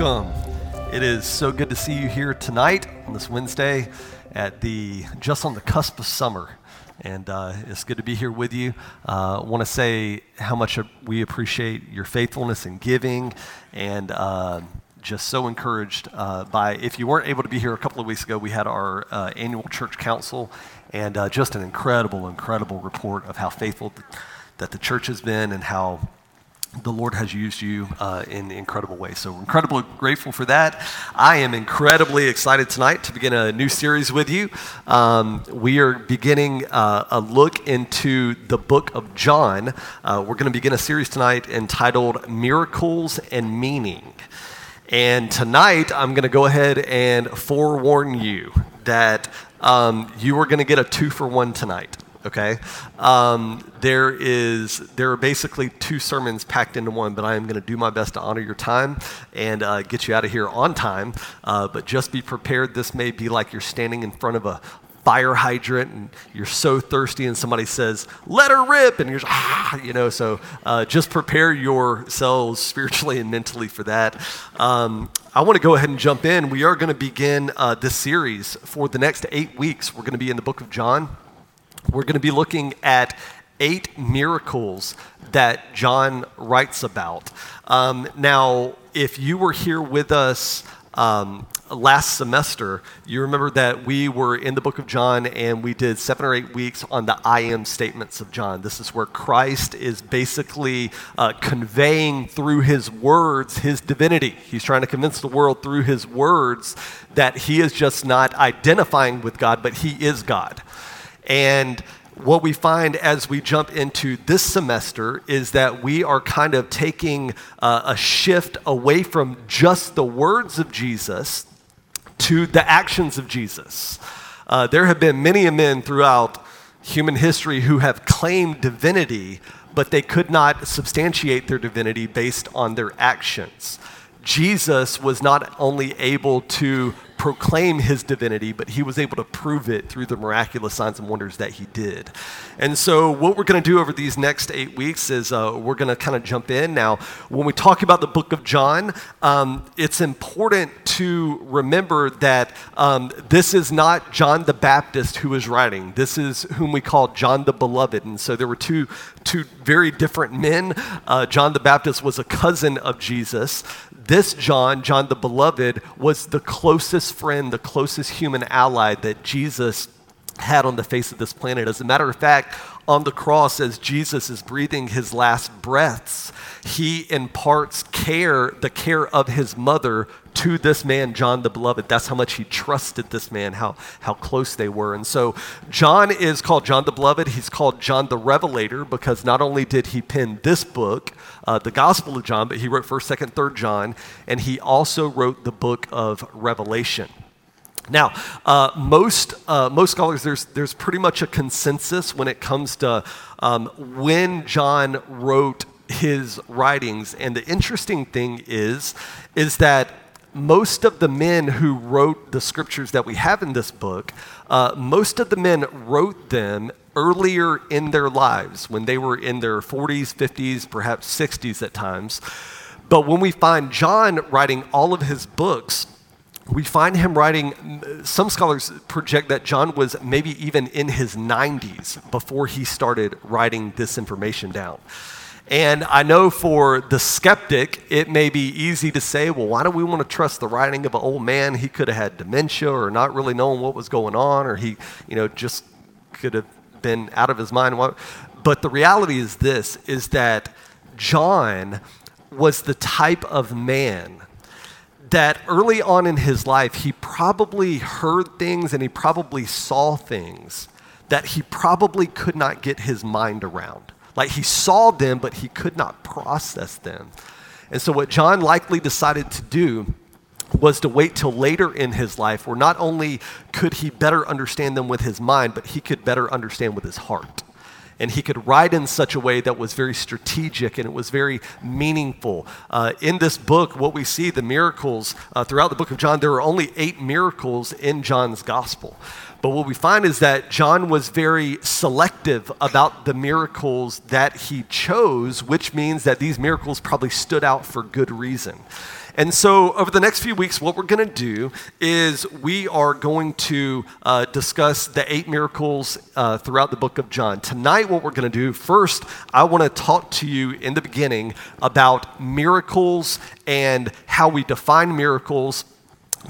welcome. It is so good to see you here tonight on this Wednesday at the just on the cusp of summer. And uh, it's good to be here with you. I uh, want to say how much we appreciate your faithfulness in giving and uh, just so encouraged uh, by, if you weren't able to be here a couple of weeks ago, we had our uh, annual church council and uh, just an incredible, incredible report of how faithful that the church has been and how the Lord has used you uh, in incredible ways. So, incredibly grateful for that. I am incredibly excited tonight to begin a new series with you. Um, we are beginning uh, a look into the book of John. Uh, we're going to begin a series tonight entitled Miracles and Meaning. And tonight, I'm going to go ahead and forewarn you that um, you are going to get a two for one tonight okay? Um, there is there are basically two sermons packed into one but i am going to do my best to honor your time and uh, get you out of here on time. Uh, but just be prepared. This may be like you're standing in front of a fire hydrant and you're so thirsty and somebody says let her rip and you're just, ah you know? So uh, just prepare yourselves spiritually and mentally for that. Um, i want to go ahead and jump in. We are going to begin uh, this series for the next eight weeks. We're going to be in the book of john we're going to be looking at eight miracles that John writes about. Um, now, if you were here with us um, last semester, you remember that we were in the book of John and we did seven or eight weeks on the I am statements of John. This is where Christ is basically uh, conveying through his words his divinity. He's trying to convince the world through his words that he is just not identifying with God, but he is God. And what we find as we jump into this semester is that we are kind of taking uh, a shift away from just the words of Jesus to the actions of Jesus. Uh, there have been many men throughout human history who have claimed divinity, but they could not substantiate their divinity based on their actions. Jesus was not only able to proclaim his divinity, but he was able to prove it through the miraculous signs and wonders that he did. And so, what we're going to do over these next eight weeks is uh, we're going to kind of jump in. Now, when we talk about the book of John, um, it's important to remember that um, this is not John the Baptist who is writing. This is whom we call John the Beloved. And so, there were two, two very different men. Uh, John the Baptist was a cousin of Jesus. This John, John the Beloved, was the closest friend, the closest human ally that Jesus had on the face of this planet. As a matter of fact, on the cross, as Jesus is breathing his last breaths, he imparts care, the care of his mother, to this man, John the Beloved. That's how much he trusted this man, how, how close they were. And so John is called John the Beloved. He's called John the Revelator because not only did he pen this book, uh, the Gospel of John, but he wrote 1st, 2nd, 3rd John, and he also wrote the book of Revelation. Now, uh, most, uh, most scholars, there's, there's pretty much a consensus when it comes to um, when John wrote his writings. And the interesting thing is, is that most of the men who wrote the scriptures that we have in this book, uh, most of the men wrote them earlier in their lives when they were in their 40s, 50s, perhaps 60s at times. But when we find John writing all of his books, we find him writing, some scholars project that John was maybe even in his 90s before he started writing this information down. And I know for the skeptic, it may be easy to say, well, why do we want to trust the writing of an old man? He could have had dementia or not really knowing what was going on, or he, you know, just could have been out of his mind. But the reality is this is that John was the type of man that early on in his life, he probably heard things and he probably saw things that he probably could not get his mind around. Like he saw them, but he could not process them. And so, what John likely decided to do was to wait till later in his life, where not only could he better understand them with his mind, but he could better understand with his heart. And he could write in such a way that was very strategic and it was very meaningful. Uh, in this book, what we see, the miracles uh, throughout the book of John, there are only eight miracles in John's gospel. But what we find is that John was very selective about the miracles that he chose, which means that these miracles probably stood out for good reason. And so, over the next few weeks, what we're going to do is we are going to uh, discuss the eight miracles uh, throughout the book of John. Tonight, what we're going to do first, I want to talk to you in the beginning about miracles and how we define miracles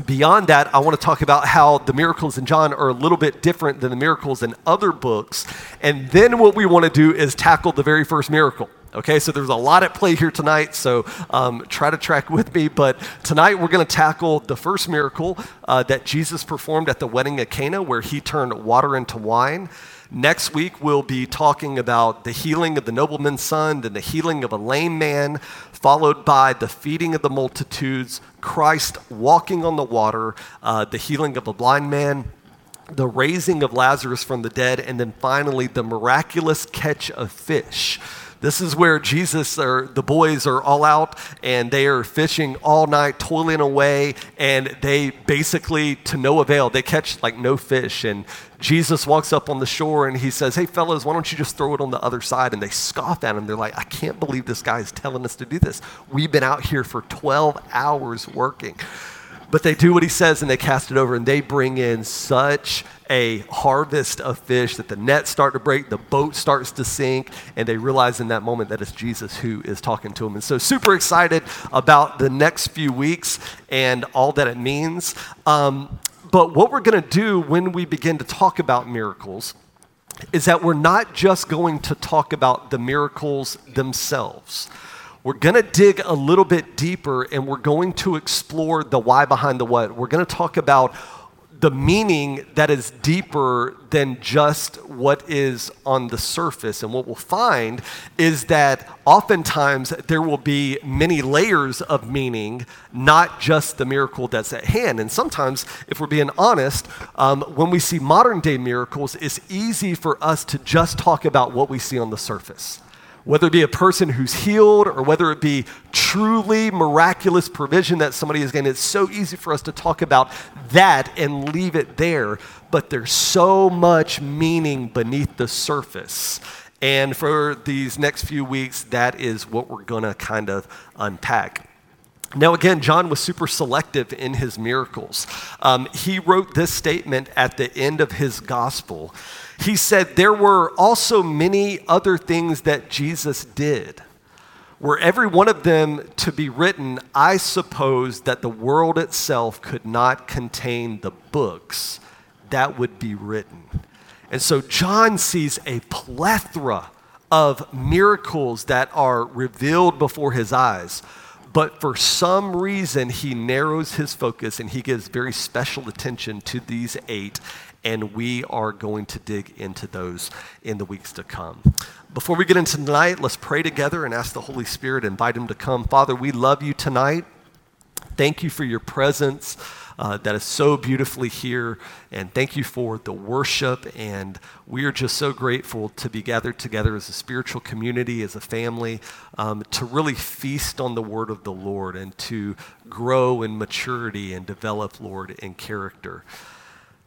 Beyond that, I want to talk about how the miracles in John are a little bit different than the miracles in other books. And then what we want to do is tackle the very first miracle. Okay, so there's a lot at play here tonight, so um, try to track with me. But tonight we're going to tackle the first miracle uh, that Jesus performed at the wedding at Cana, where he turned water into wine. Next week, we'll be talking about the healing of the nobleman's son, then the healing of a lame man, followed by the feeding of the multitudes, Christ walking on the water, uh, the healing of a blind man, the raising of Lazarus from the dead, and then finally the miraculous catch of fish. This is where Jesus or the boys are all out and they are fishing all night, toiling away, and they basically, to no avail, they catch like no fish. And Jesus walks up on the shore and he says, Hey, fellas, why don't you just throw it on the other side? And they scoff at him. They're like, I can't believe this guy is telling us to do this. We've been out here for 12 hours working. But they do what he says and they cast it over and they bring in such a harvest of fish that the nets start to break, the boat starts to sink, and they realize in that moment that it's Jesus who is talking to them. And so, super excited about the next few weeks and all that it means. Um, but what we're going to do when we begin to talk about miracles is that we're not just going to talk about the miracles themselves we're going to dig a little bit deeper and we're going to explore the why behind the what. We're going to talk about the meaning that is deeper than just what is on the surface. And what we'll find is that oftentimes there will be many layers of meaning, not just the miracle that's at hand. And sometimes, if we're being honest, um, when we see modern day miracles, it's easy for us to just talk about what we see on the surface whether it be a person who's healed or whether it be truly miraculous provision that somebody is getting. It's so easy for us to talk about that and leave it there, but there's so much meaning beneath the surface. And for these next few weeks, that is what we're going to kind of unpack. Now, again, John was super selective in his miracles. Um, he wrote this statement at the end of his gospel. He said, There were also many other things that Jesus did. Were every one of them to be written, I suppose that the world itself could not contain the books that would be written. And so John sees a plethora of miracles that are revealed before his eyes but for some reason, he narrows his focus and he gives very special attention to these eight. And we are going to dig into those in the weeks to come. Before we get into tonight, let's pray together and ask the Holy Spirit, invite him to come. Father, we love you tonight. Thank you for your presence uh, that is so beautifully here. And thank you for the worship. And we are just so grateful to be gathered together as a spiritual community, as a family, um, to really feast on the word of the Lord and to grow in maturity and develop, Lord, in character.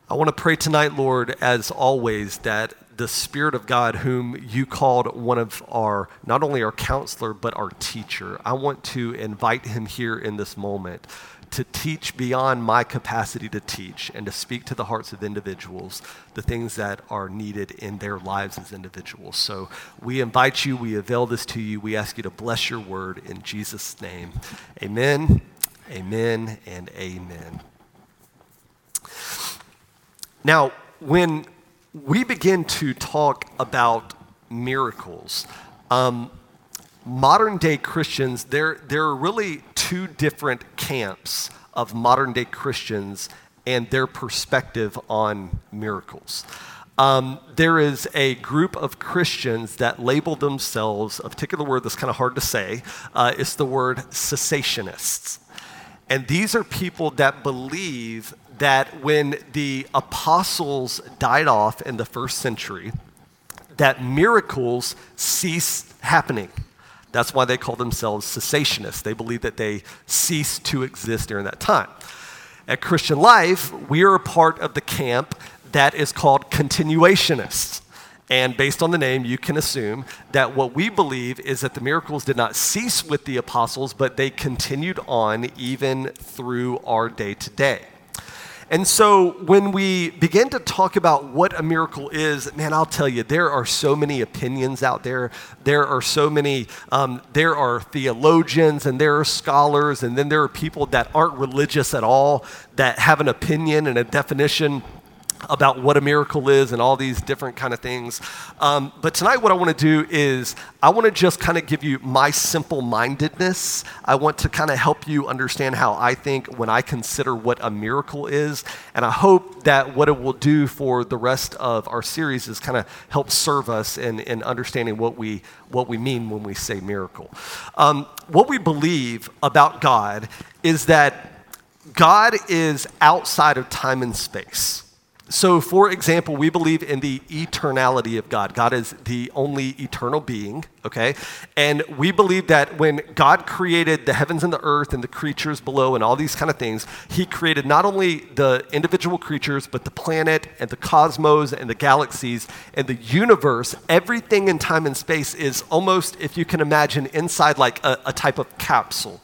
I want to pray tonight, Lord, as always, that the Spirit of God, whom you called one of our, not only our counselor, but our teacher, I want to invite him here in this moment to teach beyond my capacity to teach and to speak to the hearts of individuals the things that are needed in their lives as individuals. So we invite you, we avail this to you. We ask you to bless your word in Jesus' name. Amen, amen, and amen. Now, when we begin to talk about miracles, um, modern day Christians, there, there are really two different camps of modern day Christians and their perspective on miracles. Um, there is a group of Christians that label themselves, a particular word that's kind of hard to say, uh, it's the word cessationists. And these are people that believe that when the apostles died off in the first century, that miracles ceased happening. That's why they call themselves cessationists. They believe that they ceased to exist during that time. At Christian Life, we are a part of the camp that is called continuationists. And based on the name, you can assume that what we believe is that the miracles did not cease with the apostles, but they continued on even through our day to day. And so when we begin to talk about what a miracle is, man, I'll tell you, there are so many opinions out there. There are so many, um, there are theologians and there are scholars, and then there are people that aren't religious at all that have an opinion and a definition about what a miracle is and all these different kind of things. Um, but tonight, what I want to do is I want to just kind of give you my simple mindedness. I want to kind of help you understand how I think when I consider what a miracle is. And I hope that what it will do for the rest of our series is kind of help serve us in, in understanding what we, what we mean when we say miracle. Um, what we believe about God is that God is outside of time and space. So, for example, we believe in the eternality of God. God is the only eternal being, okay? And we believe that when God created the heavens and the earth and the creatures below and all these kind of things, He created not only the individual creatures, but the planet and the cosmos and the galaxies and the universe. Everything in time and space is almost, if you can imagine, inside like a, a type of capsule.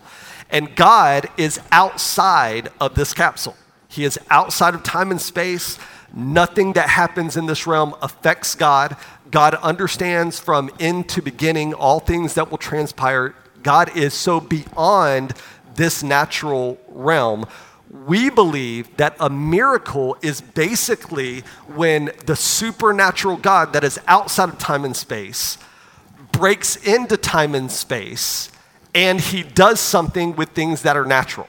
And God is outside of this capsule. He is outside of time and space. Nothing that happens in this realm affects God. God understands from end to beginning all things that will transpire. God is so beyond this natural realm. We believe that a miracle is basically when the supernatural God that is outside of time and space breaks into time and space and he does something with things that are natural.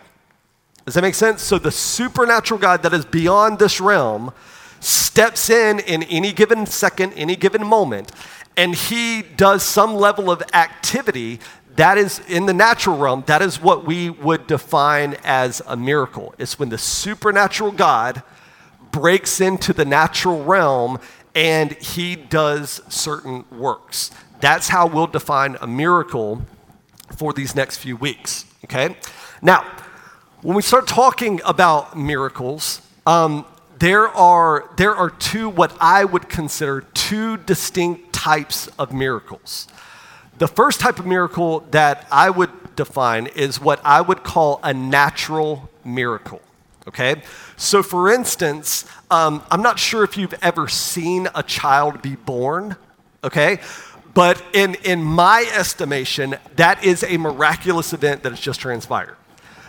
Does that make sense? So the supernatural God that is beyond this realm steps in in any given second, any given moment, and he does some level of activity that is in the natural realm. That is what we would define as a miracle. It's when the supernatural God breaks into the natural realm and he does certain works. That's how we'll define a miracle for these next few weeks. Okay? Now, when we start talking about miracles, um, there are, there are two, what I would consider two distinct types of miracles. The first type of miracle that I would define is what I would call a natural miracle. Okay? So, for instance, um, I'm not sure if you've ever seen a child be born, okay? But in, in my estimation, that is a miraculous event that has just transpired.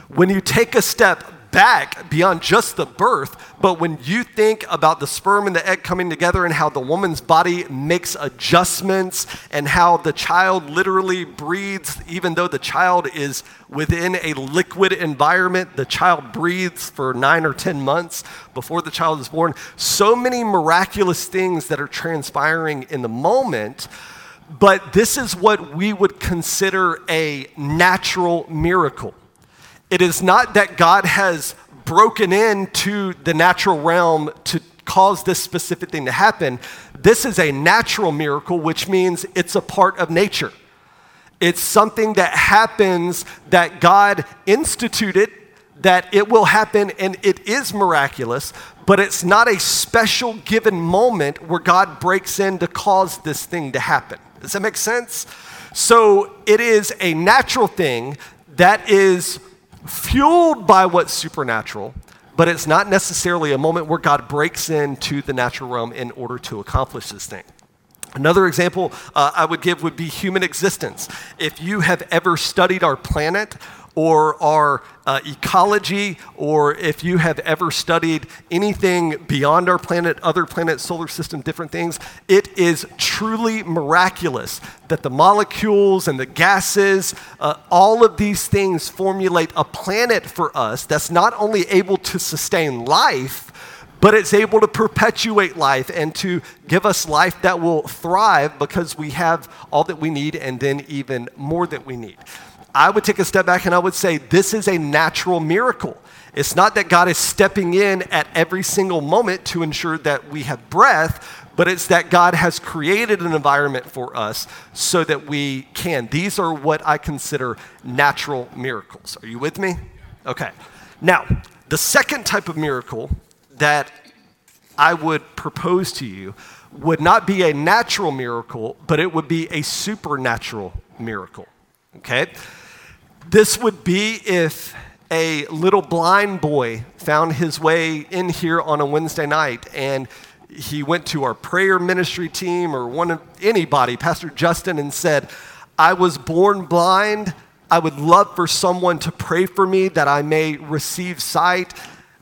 When you take a step back beyond just the birth, but when you think about the sperm and the egg coming together and how the woman's body makes adjustments and how the child literally breathes, even though the child is within a liquid environment, the child breathes for nine or 10 months before the child is born. So many miraculous things that are transpiring in the moment. But this is what we would consider a natural miracle. It is not that God has broken into the natural realm to cause this specific thing to happen. This is a natural miracle, which means it's a part of nature. It's something that happens that God instituted, that it will happen, and it is miraculous, but it's not a special given moment where God breaks in to cause this thing to happen. Does that make sense? So it is a natural thing that is fueled by what's supernatural, but it's not necessarily a moment where God breaks into the natural realm in order to accomplish this thing. Another example uh, I would give would be human existence. If you have ever studied our planet or our uh, ecology, or if you have ever studied anything beyond our planet, other planets, solar system, different things, it is truly miraculous that the molecules and the gases, uh, all of these things formulate a planet for us that's not only able to sustain life, but it's able to perpetuate life and to give us life that will thrive because we have all that we need and then even more that we need. I would take a step back and I would say this is a natural miracle. It's not that God is stepping in at every single moment to ensure that we have breath, but it's that God has created an environment for us so that we can. These are what I consider natural miracles. Are you with me? Okay. Now, the second type of miracle that I would propose to you would not be a natural miracle, but it would be a supernatural miracle. Okay? This would be if a little blind boy found his way in here on a Wednesday night and he went to our prayer ministry team or one of anybody, Pastor Justin, and said, I was born blind. I would love for someone to pray for me that I may receive sight.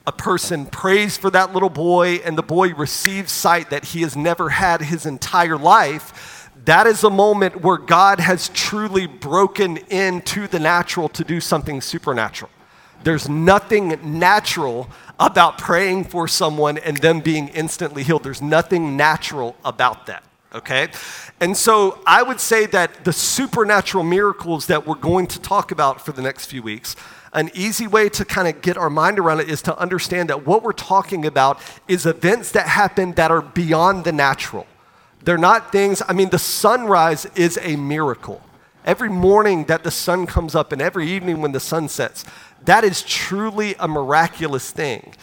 A person prays for that little boy, and the boy receives sight that he has never had his entire life. That is a moment where God has truly broken into the natural to do something supernatural. There's nothing natural about praying for someone and them being instantly healed. There's nothing natural about that, okay? And so I would say that the supernatural miracles that we're going to talk about for the next few weeks, an easy way to kind of get our mind around it is to understand that what we're talking about is events that happen that are beyond the natural. They're not things, I mean, the sunrise is a miracle. Every morning that the sun comes up and every evening when the sun sets, that is truly a miraculous thing.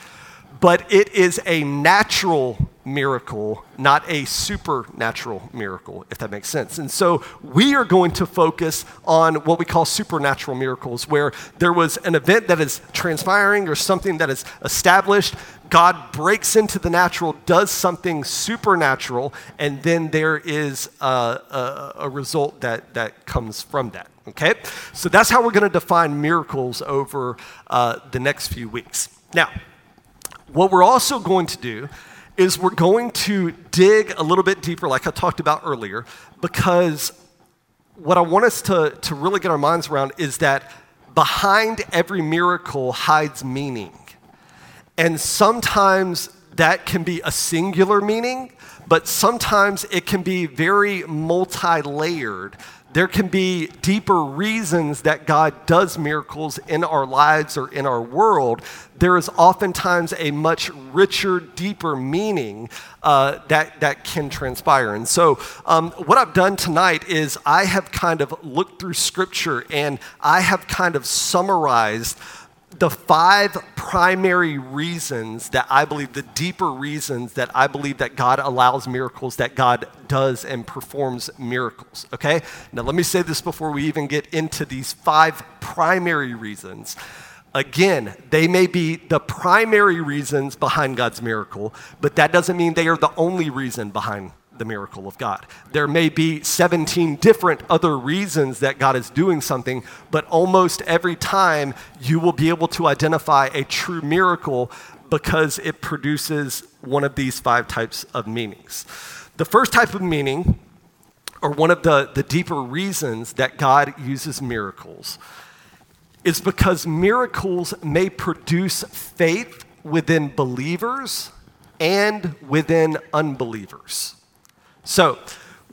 But it is a natural miracle, not a supernatural miracle, if that makes sense. And so we are going to focus on what we call supernatural miracles, where there was an event that is transpiring or something that is established. God breaks into the natural, does something supernatural, and then there is a, a, a result that, that comes from that. Okay? So that's how we're going to define miracles over uh, the next few weeks. Now, what we're also going to do is we're going to dig a little bit deeper, like I talked about earlier, because what I want us to, to really get our minds around is that behind every miracle hides meaning. And sometimes that can be a singular meaning, but sometimes it can be very multi layered there can be deeper reasons that God does miracles in our lives or in our world. There is oftentimes a much richer, deeper meaning uh, that, that can transpire. And so, um, what I've done tonight is I have kind of looked through scripture and I have kind of summarized the five primary reasons that I believe, the deeper reasons that I believe that God allows miracles, that God does and performs miracles. Okay? Now, let me say this before we even get into these five primary reasons. Again, they may be the primary reasons behind God's miracle, but that doesn't mean they are the only reason behind the miracle of God. There may be 17 different other reasons that God is doing something, but almost every time you will be able to identify a true miracle because it produces one of these five types of meanings. The first type of meaning, or one of the, the deeper reasons that God uses miracles, is because miracles may produce faith within believers and within unbelievers. So,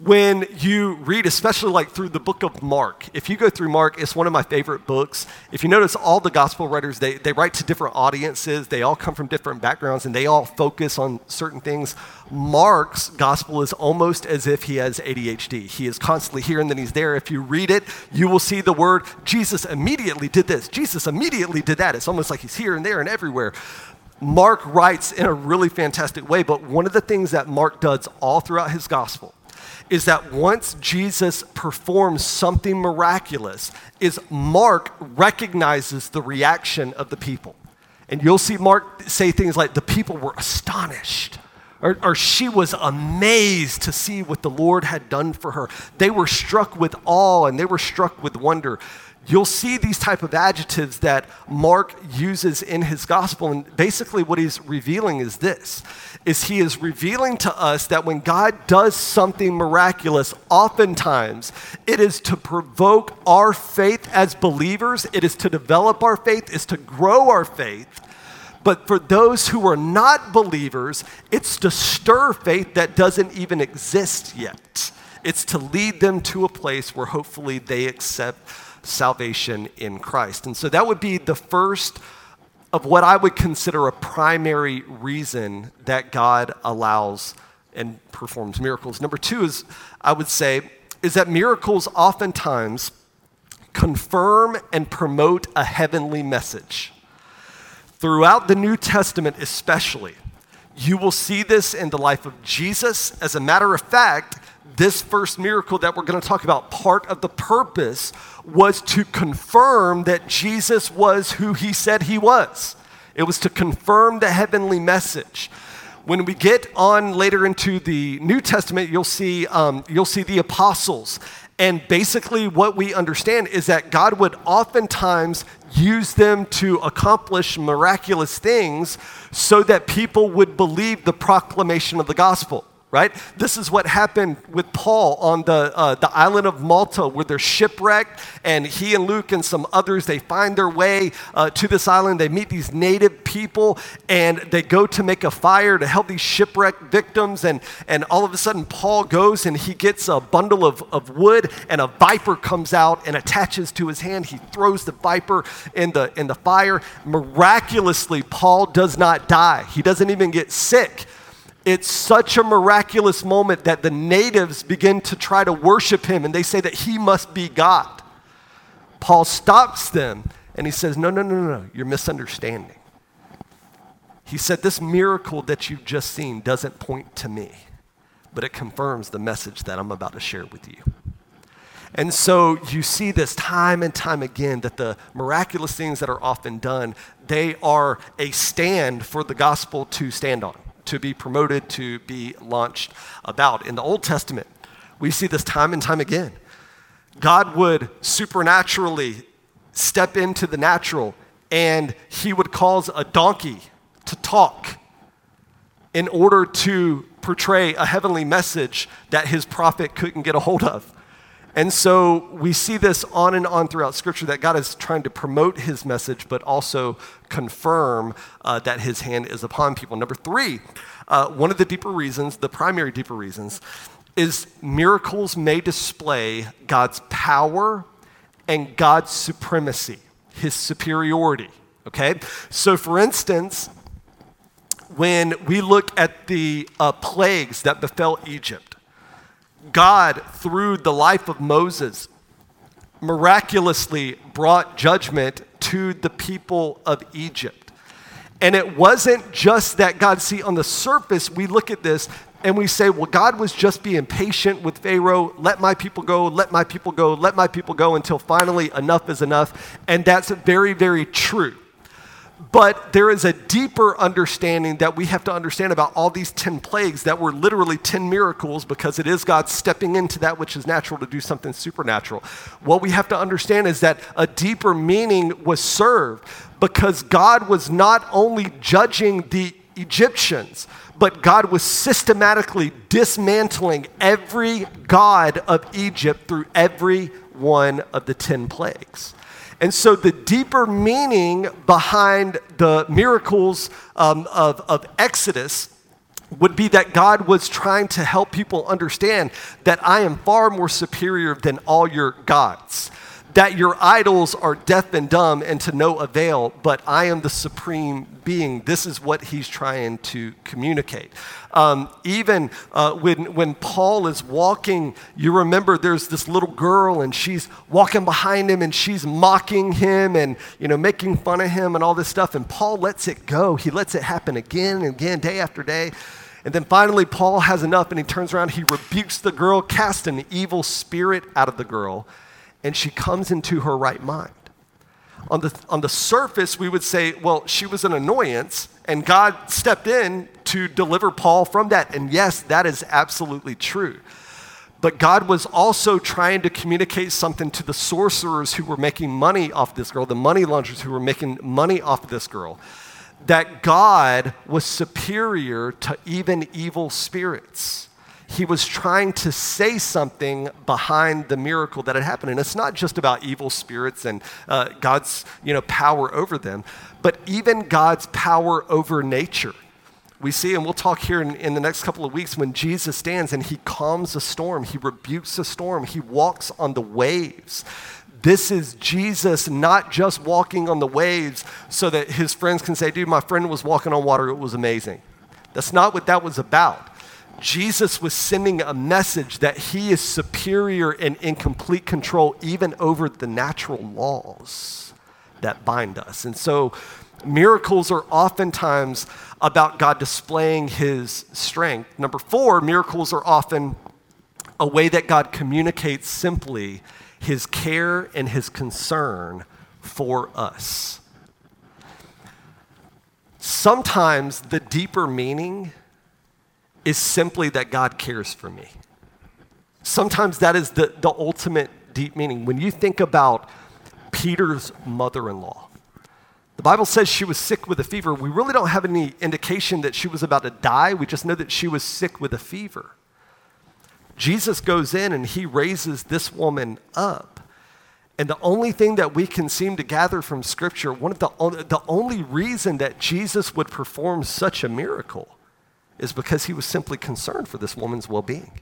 when you read, especially like through the book of Mark, if you go through Mark, it's one of my favorite books. If you notice, all the gospel writers, they, they write to different audiences, they all come from different backgrounds, and they all focus on certain things. Mark's gospel is almost as if he has ADHD. He is constantly here and then he's there. If you read it, you will see the word Jesus immediately did this, Jesus immediately did that. It's almost like he's here and there and everywhere. Mark writes in a really fantastic way, but one of the things that Mark does all throughout his gospel is that once Jesus performs something miraculous, is Mark recognizes the reaction of the people. And you'll see Mark say things like, the people were astonished. Or, or, she was amazed to see what the Lord had done for her. They were struck with awe and they were struck with wonder you'll see these type of adjectives that mark uses in his gospel and basically what he's revealing is this is he is revealing to us that when god does something miraculous oftentimes it is to provoke our faith as believers it is to develop our faith is to grow our faith. But for those who are not believers it's to stir faith that doesn't even exist yet. It's to lead them to a place where hopefully they accept salvation in Christ. And so that would be the first of what I would consider a primary reason that God allows and performs miracles. Number two is, I would say, is that miracles oftentimes confirm and promote a heavenly message. Throughout the New Testament, especially, You will see this in the life of Jesus. As a matter of fact, this first miracle that we're going to talk about, part of the purpose was to confirm that Jesus was who he said he was. It was to confirm the heavenly message. When we get on later into the New Testament, you'll see, um, you'll see the apostles. And basically, what we understand is that God would oftentimes use them to accomplish miraculous things so that people would believe the proclamation of the gospel right? This is what happened with Paul on the, uh, the island of Malta, where they're shipwrecked, and he and Luke and some others, they find their way uh, to this island. They meet these native people, and they go to make a fire to help these shipwrecked victims. And, and all of a sudden, Paul goes and he gets a bundle of, of wood, and a viper comes out and attaches to his hand. He throws the viper in the, in the fire. Miraculously, Paul does not die, he doesn't even get sick. It's such a miraculous moment that the natives begin to try to worship him and they say that he must be God. Paul stops them and he says, No, no, no, no, you're misunderstanding. He said, This miracle that you've just seen doesn't point to me, but it confirms the message that I'm about to share with you. And so you see this time and time again that the miraculous things that are often done, they are a stand for the gospel to stand on to be promoted, to be launched about. In the Old Testament, we see this time and time again. God would supernaturally step into the natural and he would cause a donkey to talk in order to portray a heavenly message that his prophet couldn't get a hold of. And so we see this on and on throughout Scripture that God is trying to promote his message, but also confirm uh, that his hand is upon people. Number three, uh, one of the deeper reasons, the primary deeper reasons, is miracles may display God's power and God's supremacy, his superiority. Okay? So, for instance, when we look at the uh, plagues that befell Egypt, God, through the life of Moses, miraculously brought judgment to the people of Egypt. And it wasn't just that God, see, on the surface, we look at this and we say, well, God was just being patient with Pharaoh. Let my people go, let my people go, let my people go until finally enough is enough. And that's very, very true. But there is a deeper understanding that we have to understand about all these 10 plagues that were literally 10 miracles because it is God stepping into that which is natural to do something supernatural. What we have to understand is that a deeper meaning was served because God was not only judging the Egyptians, but God was systematically dismantling every god of Egypt through every one of the 10 plagues. And so, the deeper meaning behind the miracles um, of, of Exodus would be that God was trying to help people understand that I am far more superior than all your gods that your idols are deaf and dumb and to no avail, but I am the supreme being. This is what he's trying to communicate. Um, even uh, when, when Paul is walking, you remember there's this little girl and she's walking behind him and she's mocking him and you know making fun of him and all this stuff. And Paul lets it go. He lets it happen again and again, day after day. And then finally, Paul has enough and he turns around, he rebukes the girl, casts an evil spirit out of the girl and she comes into her right mind. On the, on the surface, we would say, well, she was an annoyance, and God stepped in to deliver Paul from that. And yes, that is absolutely true. But God was also trying to communicate something to the sorcerers who were making money off this girl, the money launderers who were making money off this girl, that God was superior to even evil spirits he was trying to say something behind the miracle that had happened. And it's not just about evil spirits and uh, God's you know, power over them, but even God's power over nature. We see, and we'll talk here in, in the next couple of weeks, when Jesus stands and he calms a storm, he rebukes a storm, he walks on the waves. This is Jesus not just walking on the waves so that his friends can say, dude, my friend was walking on water, it was amazing. That's not what that was about. Jesus was sending a message that he is superior and in complete control even over the natural laws that bind us. And so Miracles are oftentimes about God displaying his strength. Number four, miracles are often a way that God communicates simply his care and his concern for us. Sometimes the deeper meaning is simply that God cares for me. Sometimes that is the, the ultimate deep meaning. When you think about Peter's mother in law, the Bible says she was sick with a fever. We really don't have any indication that she was about to die. We just know that she was sick with a fever. Jesus goes in and he raises this woman up. And the only thing that we can seem to gather from Scripture, one of the, the only reason that Jesus would perform such a miracle is because he was simply concerned for this woman's well being.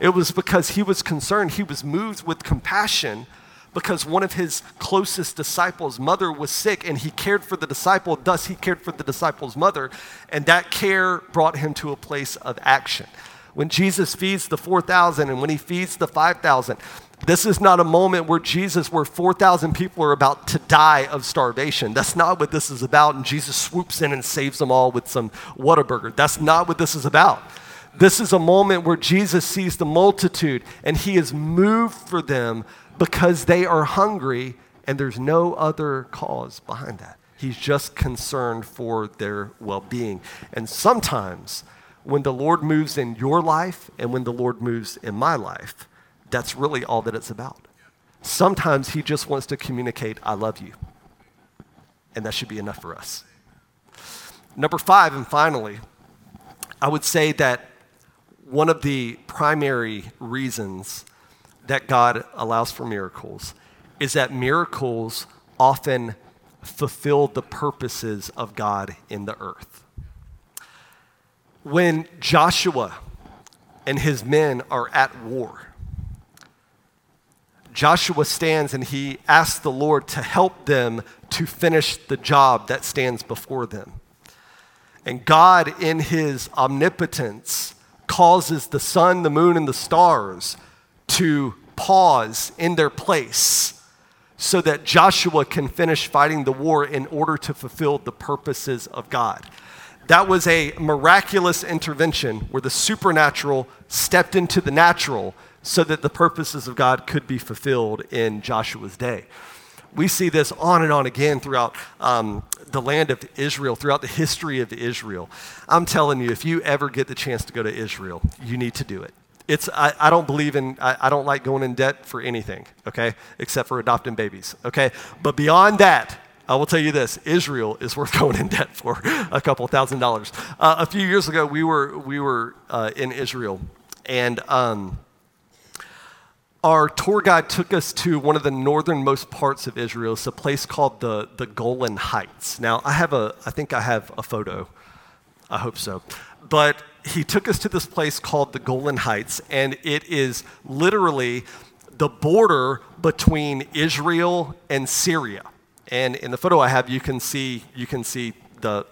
It was because he was concerned, he was moved with compassion because one of his closest disciples' mother was sick and he cared for the disciple, thus, he cared for the disciple's mother, and that care brought him to a place of action. When Jesus feeds the 4,000 and when he feeds the 5,000, this is not a moment where Jesus, where 4,000 people are about to die of starvation. That's not what this is about. And Jesus swoops in and saves them all with some Whataburger. That's not what this is about. This is a moment where Jesus sees the multitude and he is moved for them because they are hungry and there's no other cause behind that. He's just concerned for their well being. And sometimes when the Lord moves in your life and when the Lord moves in my life, that's really all that it's about. Sometimes He just wants to communicate, I love you. And that should be enough for us. Number five, and finally, I would say that one of the primary reasons that God allows for miracles is that miracles often fulfill the purposes of God in the earth. When Joshua and his men are at war, Joshua stands and he asks the Lord to help them to finish the job that stands before them. And God, in his omnipotence, causes the sun, the moon, and the stars to pause in their place so that Joshua can finish fighting the war in order to fulfill the purposes of God. That was a miraculous intervention where the supernatural stepped into the natural so that the purposes of God could be fulfilled in Joshua's day. We see this on and on again throughout um, the land of Israel, throughout the history of Israel. I'm telling you, if you ever get the chance to go to Israel, you need to do it. It's, I, I don't believe in, I, I don't like going in debt for anything, okay, except for adopting babies, okay? But beyond that, I will tell you this Israel is worth going in debt for a couple thousand dollars. Uh, a few years ago, we were, we were uh, in Israel, and um, our tour guide took us to one of the northernmost parts of Israel. It's a place called the, the Golan Heights. Now, I have a, I think I have a photo. I hope so. But he took us to this place called the Golan Heights, and it is literally the border between Israel and Syria. And in the photo I have, you can see, you can see the,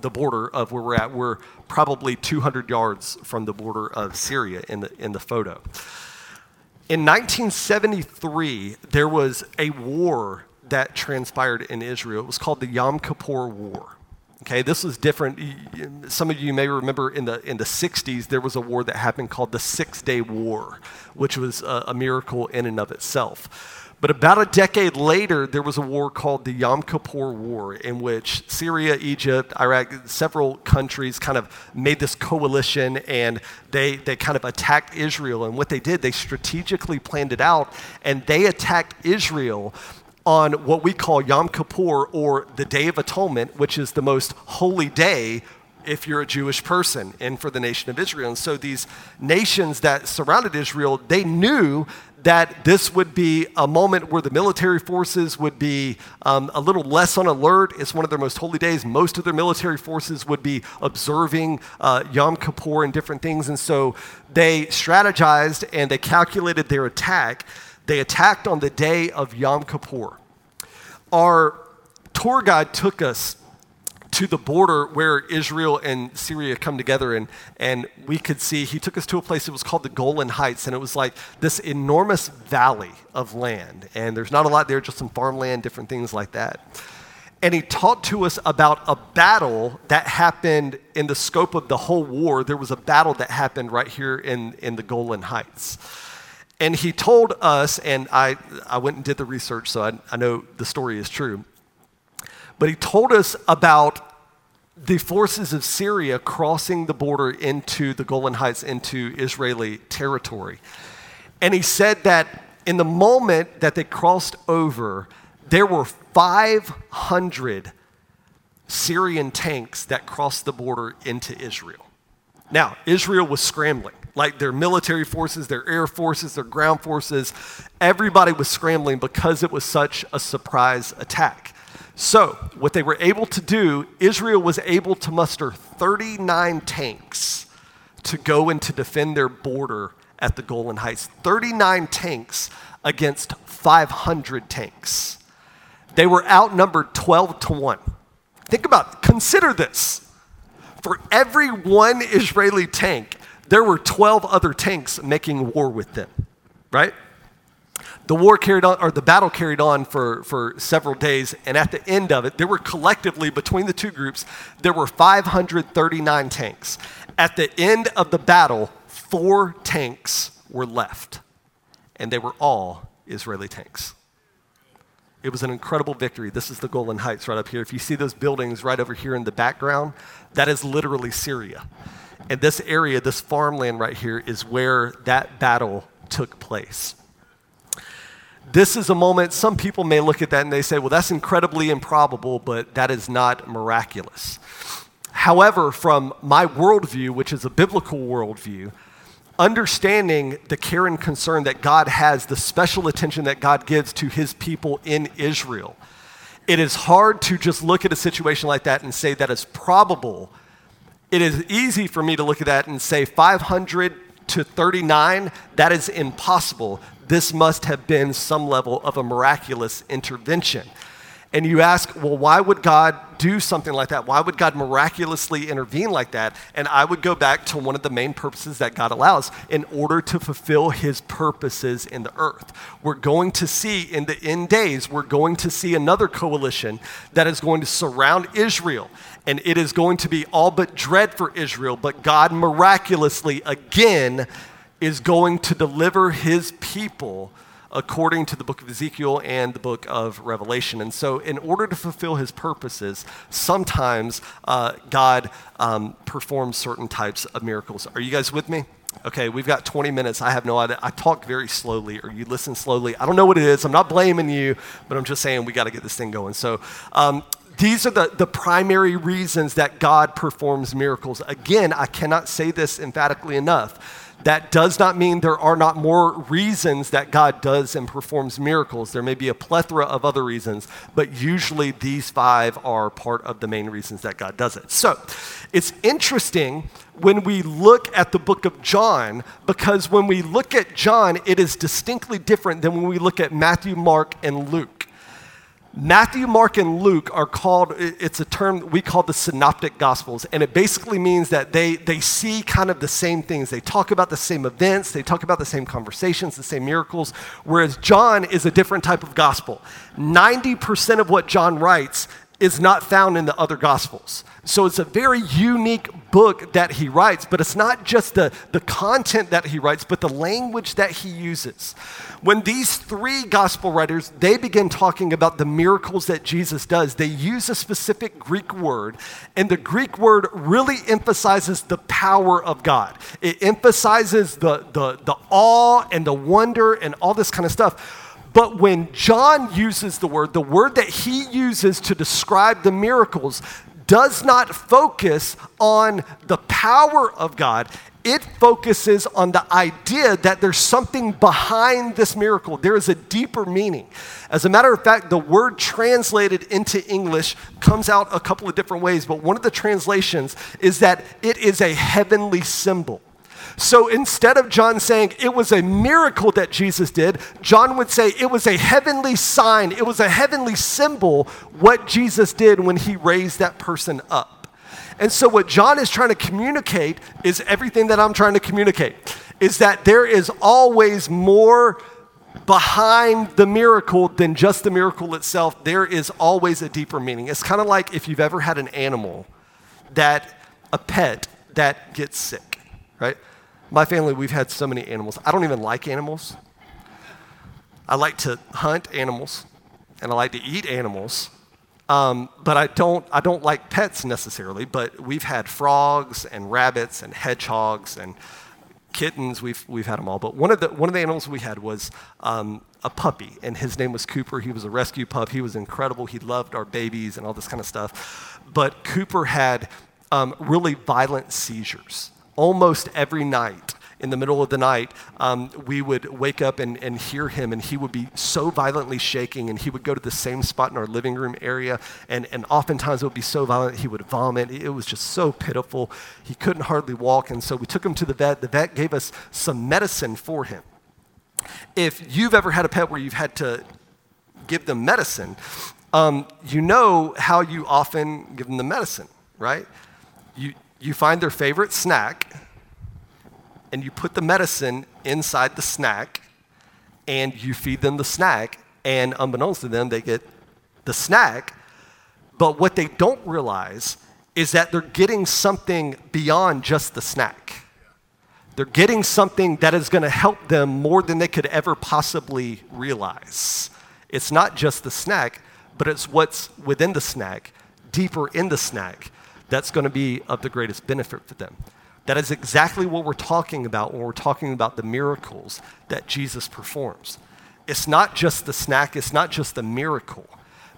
the border of where we're at. We're probably 200 yards from the border of Syria in the, in the photo. In 1973, there was a war that transpired in Israel. It was called the Yom Kippur War. Okay, this was different. Some of you may remember in the, in the 60s, there was a war that happened called the Six Day War, which was a, a miracle in and of itself. But about a decade later, there was a war called the Yom Kippur War, in which Syria, Egypt, Iraq, several countries kind of made this coalition and they, they kind of attacked Israel. And what they did, they strategically planned it out and they attacked Israel on what we call Yom Kippur or the Day of Atonement, which is the most holy day if you're a Jewish person and for the nation of Israel. And so these nations that surrounded Israel, they knew that this would be a moment where the military forces would be um, a little less on alert. It's one of their most holy days. Most of their military forces would be observing uh, Yom Kippur and different things. And so they strategized and they calculated their attack. They attacked on the day of Yom Kippur. Our tour guide took us to the border where Israel and Syria come together. And, and we could see, he took us to a place that was called the Golan Heights. And it was like this enormous valley of land. And there's not a lot there, just some farmland, different things like that. and he talked to us about a battle that happened in the scope of the whole war. There was a battle that happened right here in, in the Golan Heights. And he told us, and I, I went and did the research, so I, I know the story is true. But he told us about the forces of Syria crossing the border into the Golan Heights, into Israeli territory. And he said that in the moment that they crossed over, there were 500 Syrian tanks that crossed the border into Israel. Now, Israel was scrambling. Like their military forces, their air forces, their ground forces, everybody was scrambling because it was such a surprise attack. So, what they were able to do, Israel was able to muster 39 tanks to go and to defend their border at the Golan Heights. 39 tanks against 500 tanks. They were outnumbered 12 to 1. Think about. Consider this. For every one Israeli tank, there were 12 other tanks making war with them, right? The war carried on, or the battle carried on for, for several days, and at the end of it, there were collectively, between the two groups, there were 539 tanks. At the end of the battle, four tanks were left, and they were all Israeli tanks. It was an incredible victory. This is the Golan Heights right up here. If you see those buildings right over here in the background, that is literally Syria. And this area, this farmland right here, is where that battle took place. This is a moment, some people may look at that and they say, well, that's incredibly improbable, but that is not miraculous. However, from my worldview, which is a biblical worldview, understanding the care and concern that God has, the special attention that God gives to his people in Israel, it is hard to just look at a situation like that and say that is probable. It is easy for me to look at that and say 500 to 39, that is impossible. This must have been some level of a miraculous intervention. And you ask, well, why would God do something like that? Why would God miraculously intervene like that? And I would go back to one of the main purposes that God allows in order to fulfill his purposes in the earth. We're going to see in the end days, we're going to see another coalition that is going to surround Israel. And it is going to be all but dread for Israel, but God miraculously again is going to deliver his people according to the book of Ezekiel and the book of Revelation. And so, in order to fulfill his purposes, sometimes uh, God um, performs certain types of miracles. Are you guys with me? Okay, we've got 20 minutes. I have no idea. I talk very slowly, or you listen slowly. I don't know what it is. I'm not blaming you, but I'm just saying we got to get this thing going. So, um, these are the, the primary reasons that God performs miracles. Again, I cannot say this emphatically enough that does not mean there are not more reasons that God does and performs miracles. There may be a plethora of other reasons, but usually these five are part of the main reasons that God does it. So it's interesting when we look at the book of John, because when we look at John, it is distinctly different than when we look at Matthew, Mark, and Luke. Matthew, Mark, and Luke are called, it's a term we call the synoptic gospels, and it basically means that they, they see kind of the same things. They talk about the same events, they talk about the same conversations, the same miracles, whereas John is a different type of gospel. 90% of what John writes is not found in the other gospels. So it's a very unique book that he writes, but it's not just the, the content that he writes, but the language that he uses. When these three gospel writers, they begin talking about the miracles that Jesus does, they use a specific Greek word, and the Greek word really emphasizes the power of God. It emphasizes the, the, the awe and the wonder and all this kind of stuff. But when John uses the word, the word that he uses to describe the miracles does not focus on the power of God. It focuses on the idea that there's something behind this miracle. There is a deeper meaning. As a matter of fact, the word translated into English comes out a couple of different ways, but one of the translations is that it is a heavenly symbol. So instead of John saying it was a miracle that Jesus did, John would say it was a heavenly sign, it was a heavenly symbol what Jesus did when he raised that person up. And so what John is trying to communicate is everything that I'm trying to communicate is that there is always more behind the miracle than just the miracle itself, there is always a deeper meaning. It's kind of like if you've ever had an animal that, a pet that gets sick, right? My family, we've had so many animals. I don't even like animals. I like to hunt animals and I like to eat animals. Um, but I don't, I don't like pets necessarily, but we've had frogs and rabbits and hedgehogs and kittens. We've, we've had them all. But one of the, one of the animals we had was um, a puppy, and his name was Cooper. He was a rescue pup. He was incredible. He loved our babies and all this kind of stuff. But Cooper had um, really violent seizures almost every night in the middle of the night, um, we would wake up and, and hear him, and he would be so violently shaking, and he would go to the same spot in our living room area, and, and oftentimes it would be so violent he would vomit. It was just so pitiful. He couldn't hardly walk, and so we took him to the vet. The vet gave us some medicine for him. If you've ever had a pet where you've had to give them medicine, um, you know how you often give them the medicine, right? You, you find their favorite snack and you put the medicine inside the snack and you feed them the snack, and unbeknownst to them, they get the snack. But what they don't realize is that they're getting something beyond just the snack. They're getting something that is going to help them more than they could ever possibly realize. It's not just the snack, but it's what's within the snack, deeper in the snack, that's going to be of the greatest benefit for them. That is exactly what we're talking about when we're talking about the miracles that Jesus performs. It's not just the snack, it's not just the miracle,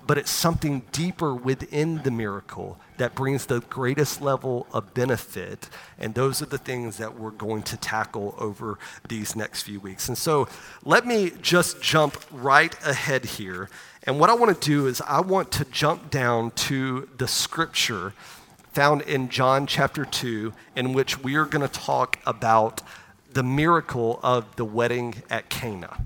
but it's something deeper within the miracle that brings the greatest level of benefit. And those are the things that we're going to tackle over these next few weeks. And so let me just jump right ahead here. And what I want to do is I want to jump down to the scripture found in John chapter 2, in which we are going to talk about the miracle of the wedding at Cana.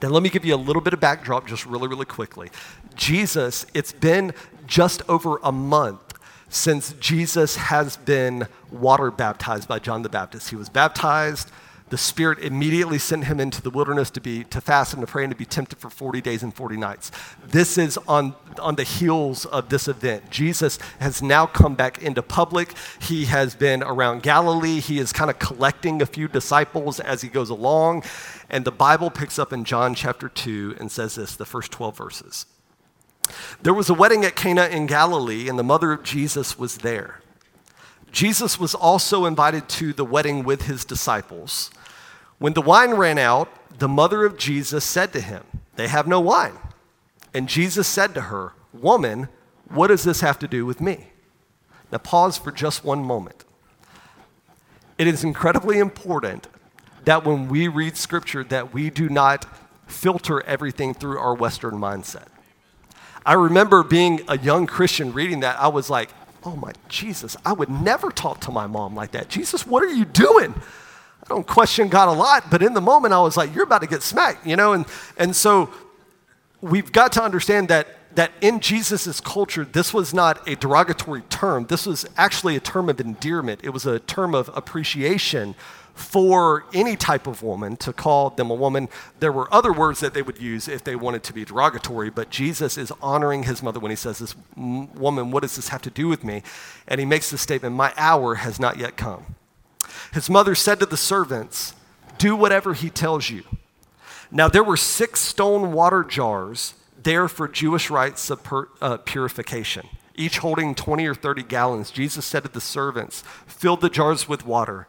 Then let me give you a little bit of backdrop just really, really quickly. Jesus, it's been just over a month since Jesus has been water baptized by John the Baptist. He was baptized the Spirit immediately sent him into the wilderness to be to fast and to pray and to be tempted for 40 days and 40 nights. This is on, on the heels of this event. Jesus has now come back into public. He has been around Galilee. He is kind of collecting a few disciples as he goes along. And the Bible picks up in John chapter 2 and says this, the first 12 verses. There was a wedding at Cana in Galilee, and the mother of Jesus was there. Jesus was also invited to the wedding with his disciples. When the wine ran out, the mother of Jesus said to him, They have no wine. And Jesus said to her, Woman, what does this have to do with me? Now pause for just one moment. It is incredibly important that when we read scripture that we do not filter everything through our western mindset. I remember being a young Christian reading that I was like, oh my Jesus, I would never talk to my mom like that. Jesus, what are you doing? I don't question God a lot, but in the moment I was like, you're about to get smacked, you know? And, and so we've got to understand that, that in Jesus' culture, this was not a derogatory term. This was actually a term of endearment. It was a term of appreciation for any type of woman to call them a woman. There were other words that they would use if they wanted to be derogatory, but Jesus is honoring his mother when he says, This woman, what does this have to do with me? And he makes the statement, My hour has not yet come. His mother said to the servants, Do whatever he tells you. Now there were six stone water jars there for Jewish rites of pur- uh, purification, each holding 20 or 30 gallons. Jesus said to the servants, Fill the jars with water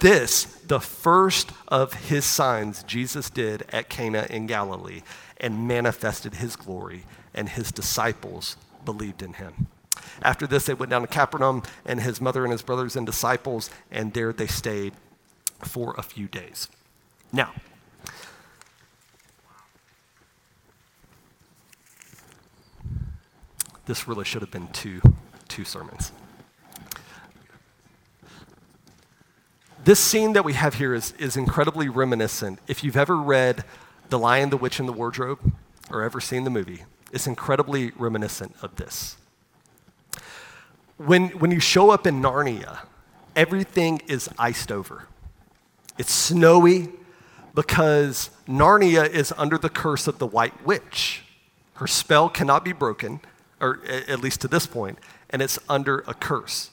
This, the first of his signs, Jesus did at Cana in Galilee and manifested his glory, and his disciples believed in him. After this, they went down to Capernaum, and his mother and his brothers and disciples, and there they stayed for a few days. Now, this really should have been two, two sermons. This scene that we have here is, is incredibly reminiscent. If you've ever read The Lion, the Witch, and the Wardrobe, or ever seen the movie, it's incredibly reminiscent of this. When, when you show up in Narnia, everything is iced over. It's snowy because Narnia is under the curse of the White Witch. Her spell cannot be broken, or at least to this point, and it's under a curse.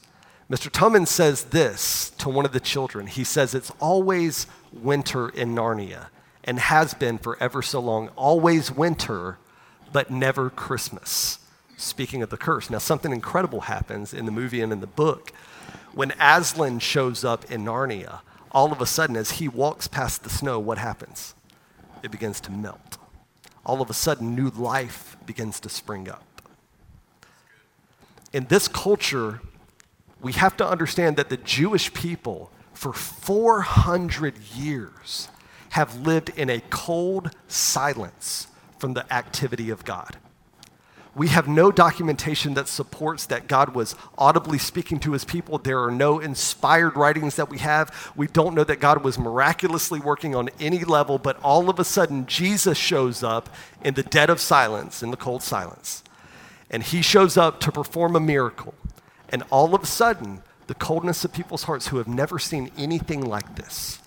Mr. Tumnus says this to one of the children. He says, It's always winter in Narnia and has been for ever so long, always winter, but never Christmas. Speaking of the curse. Now, something incredible happens in the movie and in the book. When Aslan shows up in Narnia, all of a sudden, as he walks past the snow, what happens? It begins to melt. All of a sudden, new life begins to spring up. In this culture, we have to understand that the Jewish people, for 400 years, have lived in a cold silence from the activity of God. We have no documentation that supports that God was audibly speaking to his people. There are no inspired writings that we have. We don't know that God was miraculously working on any level, but all of a sudden, Jesus shows up in the dead of silence, in the cold silence. And he shows up to perform a miracle. And all of a sudden, the coldness of people's hearts who have never seen anything like this,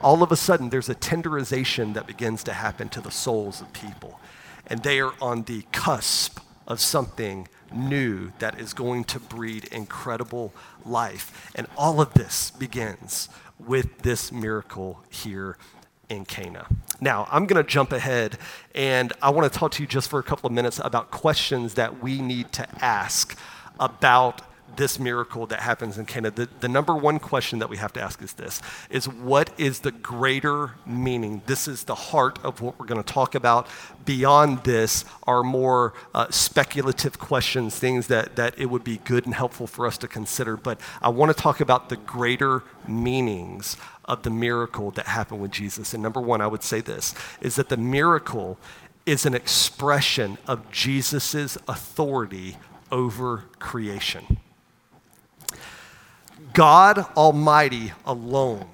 all of a sudden, there's a tenderization that begins to happen to the souls of people. And they are on the cusp of something new that is going to breed incredible life. And all of this begins with this miracle here in Cana. Now, I'm going to jump ahead and I want to talk to you just for a couple of minutes about questions that we need to ask about this miracle that happens in Cana, the, the number one question that we have to ask is this is what is the greater meaning? This is the heart of what we're going to talk about. Beyond this are more uh, speculative questions, things that, that it would be good and helpful for us to consider. But I want to talk about the greater meanings of the miracle that happened with Jesus. And number one, I would say this is that the miracle is an expression of Jesus' authority over creation. God Almighty alone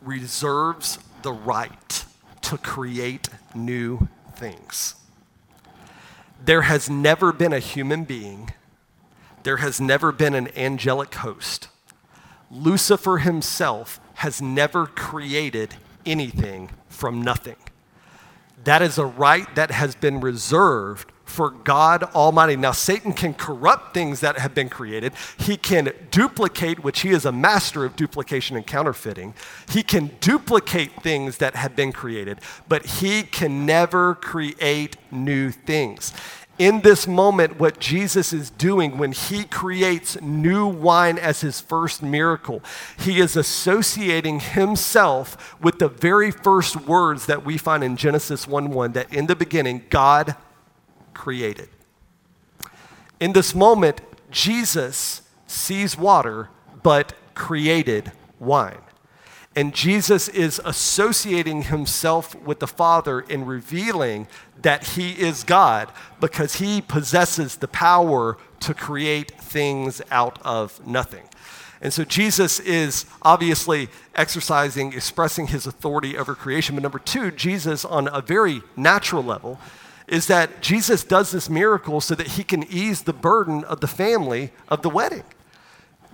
reserves the right to create new things. There has never been a human being, there has never been an angelic host. Lucifer himself has never created anything from nothing. That is a right that has been reserved for God Almighty. Now, Satan can corrupt things that have been created. He can duplicate, which he is a master of duplication and counterfeiting. He can duplicate things that have been created, but he can never create new things. In this moment, what Jesus is doing when he creates new wine as his first miracle, he is associating himself with the very first words that we find in Genesis 1 1 that in the beginning, God created. In this moment, Jesus sees water but created wine. And Jesus is associating himself with the Father in revealing that he is God because he possesses the power to create things out of nothing. And so Jesus is obviously exercising, expressing his authority over creation. But number two, Jesus, on a very natural level, is that Jesus does this miracle so that he can ease the burden of the family of the wedding.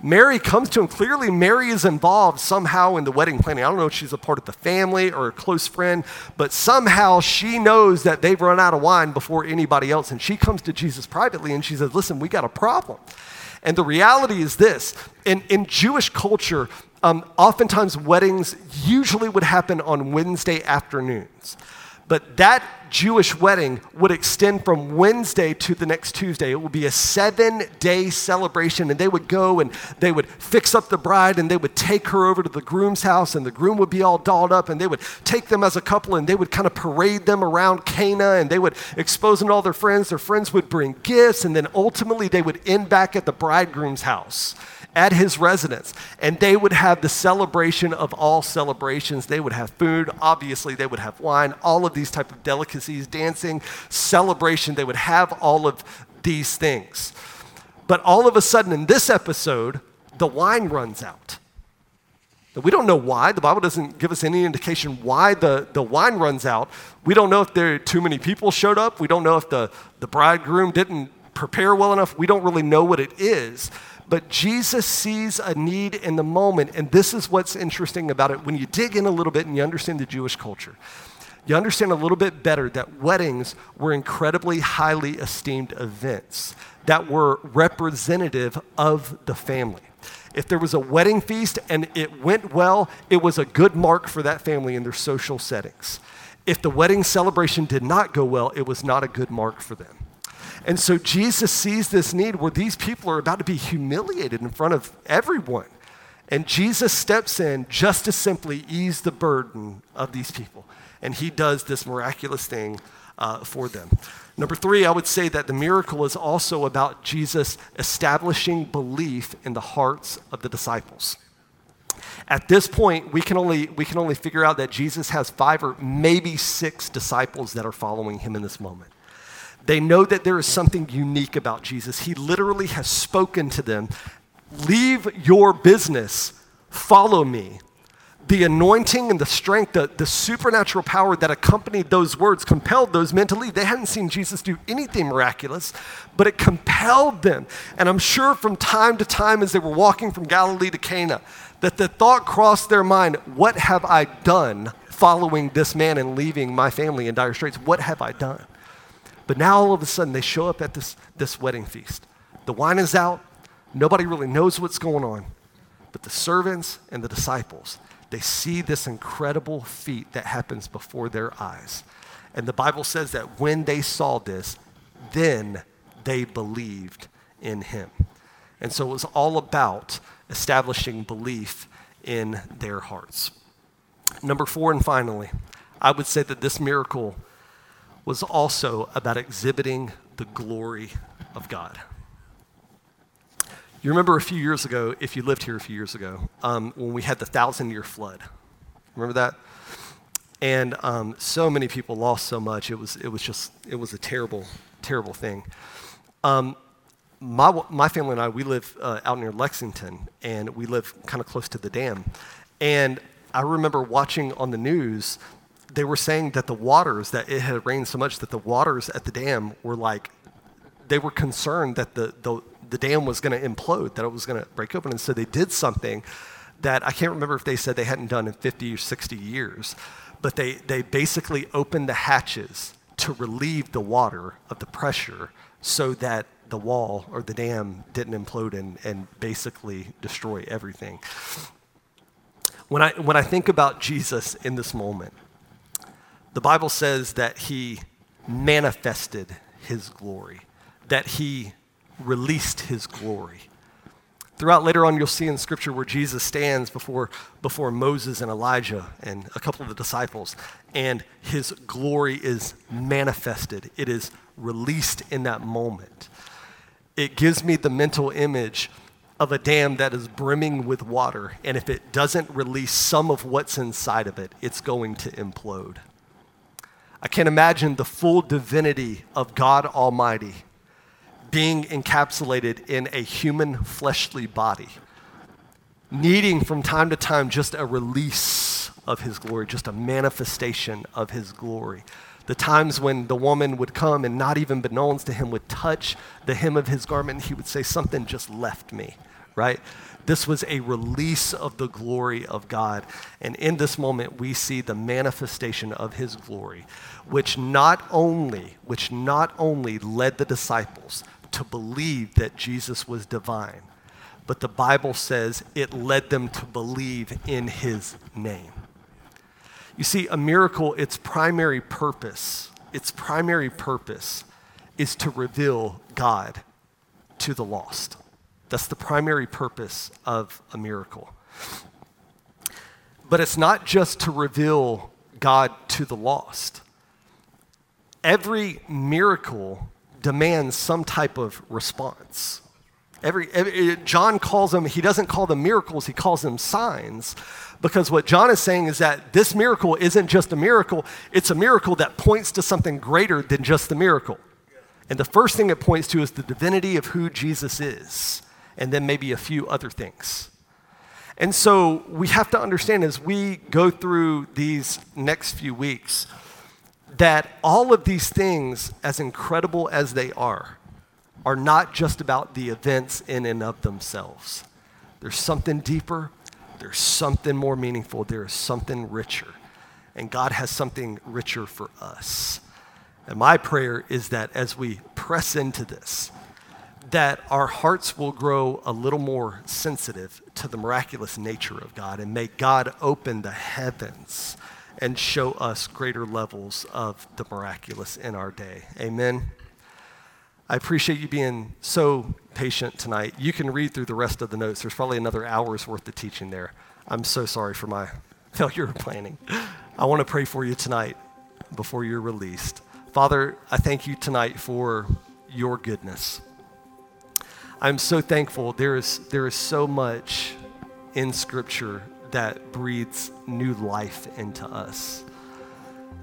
Mary comes to him. Clearly, Mary is involved somehow in the wedding planning. I don't know if she's a part of the family or a close friend, but somehow she knows that they've run out of wine before anybody else. And she comes to Jesus privately and she says, Listen, we got a problem. And the reality is this in, in Jewish culture, um, oftentimes weddings usually would happen on Wednesday afternoons. But that Jewish wedding would extend from Wednesday to the next Tuesday. It would be a seven day celebration, and they would go and they would fix up the bride and they would take her over to the groom's house, and the groom would be all dolled up, and they would take them as a couple and they would kind of parade them around Cana and they would expose them to all their friends. Their friends would bring gifts, and then ultimately they would end back at the bridegroom's house at his residence. And they would have the celebration of all celebrations. They would have food, obviously, they would have wine, all of these type of delicacies, dancing, celebration. They would have all of these things. But all of a sudden, in this episode, the wine runs out. We don't know why. The Bible doesn't give us any indication why the, the wine runs out. We don't know if there too many people showed up. We don't know if the, the bridegroom didn't prepare well enough. We don't really know what it is. But Jesus sees a need in the moment. And this is what's interesting about it. When you dig in a little bit and you understand the Jewish culture, you understand a little bit better that weddings were incredibly highly esteemed events that were representative of the family. If there was a wedding feast and it went well, it was a good mark for that family in their social settings. If the wedding celebration did not go well, it was not a good mark for them. And so Jesus sees this need where these people are about to be humiliated in front of everyone. And Jesus steps in just to simply ease the burden of these people. And he does this miraculous thing uh, for them. Number three, I would say that the miracle is also about Jesus establishing belief in the hearts of the disciples. At this point, we can, only, we can only figure out that Jesus has five or maybe six disciples that are following him in this moment. They know that there is something unique about Jesus. He literally has spoken to them Leave your business, follow me. The anointing and the strength, the, the supernatural power that accompanied those words compelled those men to leave. They hadn't seen Jesus do anything miraculous, but it compelled them. And I'm sure from time to time as they were walking from Galilee to Cana, that the thought crossed their mind what have I done following this man and leaving my family in dire straits? What have I done? But now all of a sudden they show up at this, this wedding feast. The wine is out. Nobody really knows what's going on. But the servants and the disciples, they see this incredible feat that happens before their eyes. And the Bible says that when they saw this, then they believed in him. And so it was all about establishing belief in their hearts. Number four, and finally, I would say that this miracle was also about exhibiting the glory of God. You remember a few years ago, if you lived here a few years ago, um, when we had the thousand year flood. Remember that? And um, so many people lost so much. It was, it was just, it was a terrible, terrible thing. Um, my, my family and I, we live uh, out near Lexington, and we live kind of close to the dam. And I remember watching on the news they were saying that the waters, that it had rained so much that the waters at the dam were like, they were concerned that the, the, the dam was going to implode, that it was going to break open. And so they did something that I can't remember if they said they hadn't done in 50 or 60 years, but they, they basically opened the hatches to relieve the water of the pressure so that the wall or the dam didn't implode and, and basically destroy everything. When I, when I think about Jesus in this moment, the Bible says that he manifested his glory, that he released his glory. Throughout later on, you'll see in Scripture where Jesus stands before, before Moses and Elijah and a couple of the disciples, and his glory is manifested. It is released in that moment. It gives me the mental image of a dam that is brimming with water, and if it doesn't release some of what's inside of it, it's going to implode. I can't imagine the full divinity of God Almighty being encapsulated in a human fleshly body, needing from time to time just a release of His glory, just a manifestation of His glory. The times when the woman would come and not even beknownst to him would touch the hem of his garment, he would say, Something just left me, right? This was a release of the glory of God. And in this moment, we see the manifestation of his glory, which not only, which not only led the disciples to believe that Jesus was divine, but the Bible says it led them to believe in his name. You see, a miracle, its primary purpose, its primary purpose is to reveal God to the lost. That's the primary purpose of a miracle. But it's not just to reveal God to the lost. Every miracle demands some type of response. Every, every, John calls them, he doesn't call them miracles, he calls them signs. Because what John is saying is that this miracle isn't just a miracle, it's a miracle that points to something greater than just the miracle. And the first thing it points to is the divinity of who Jesus is, and then maybe a few other things. And so we have to understand as we go through these next few weeks that all of these things, as incredible as they are, are not just about the events in and of themselves. There's something deeper, there's something more meaningful, there is something richer. And God has something richer for us. And my prayer is that as we press into this, that our hearts will grow a little more sensitive to the miraculous nature of God and may God open the heavens and show us greater levels of the miraculous in our day. Amen. I appreciate you being so patient tonight. You can read through the rest of the notes. There's probably another hour's worth of teaching there. I'm so sorry for my failure of planning. I want to pray for you tonight before you're released. Father, I thank you tonight for your goodness. I'm so thankful. There is, there is so much in Scripture that breathes new life into us.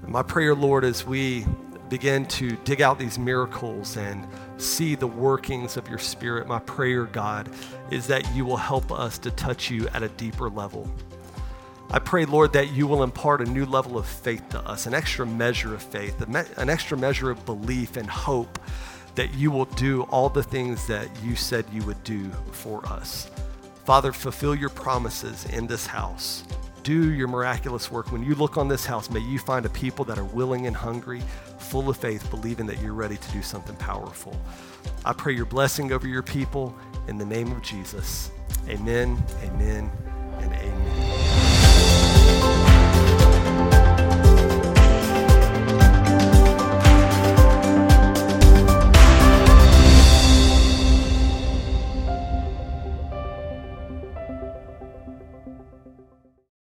My prayer, Lord, as we begin to dig out these miracles and see the workings of your Spirit, my prayer, God, is that you will help us to touch you at a deeper level. I pray, Lord, that you will impart a new level of faith to us, an extra measure of faith, an extra measure of belief and hope that you will do all the things that you said you would do for us. Father, fulfill your promises in this house. Do your miraculous work. When you look on this house, may you find a people that are willing and hungry, full of faith, believing that you're ready to do something powerful. I pray your blessing over your people in the name of Jesus. Amen, amen, and amen.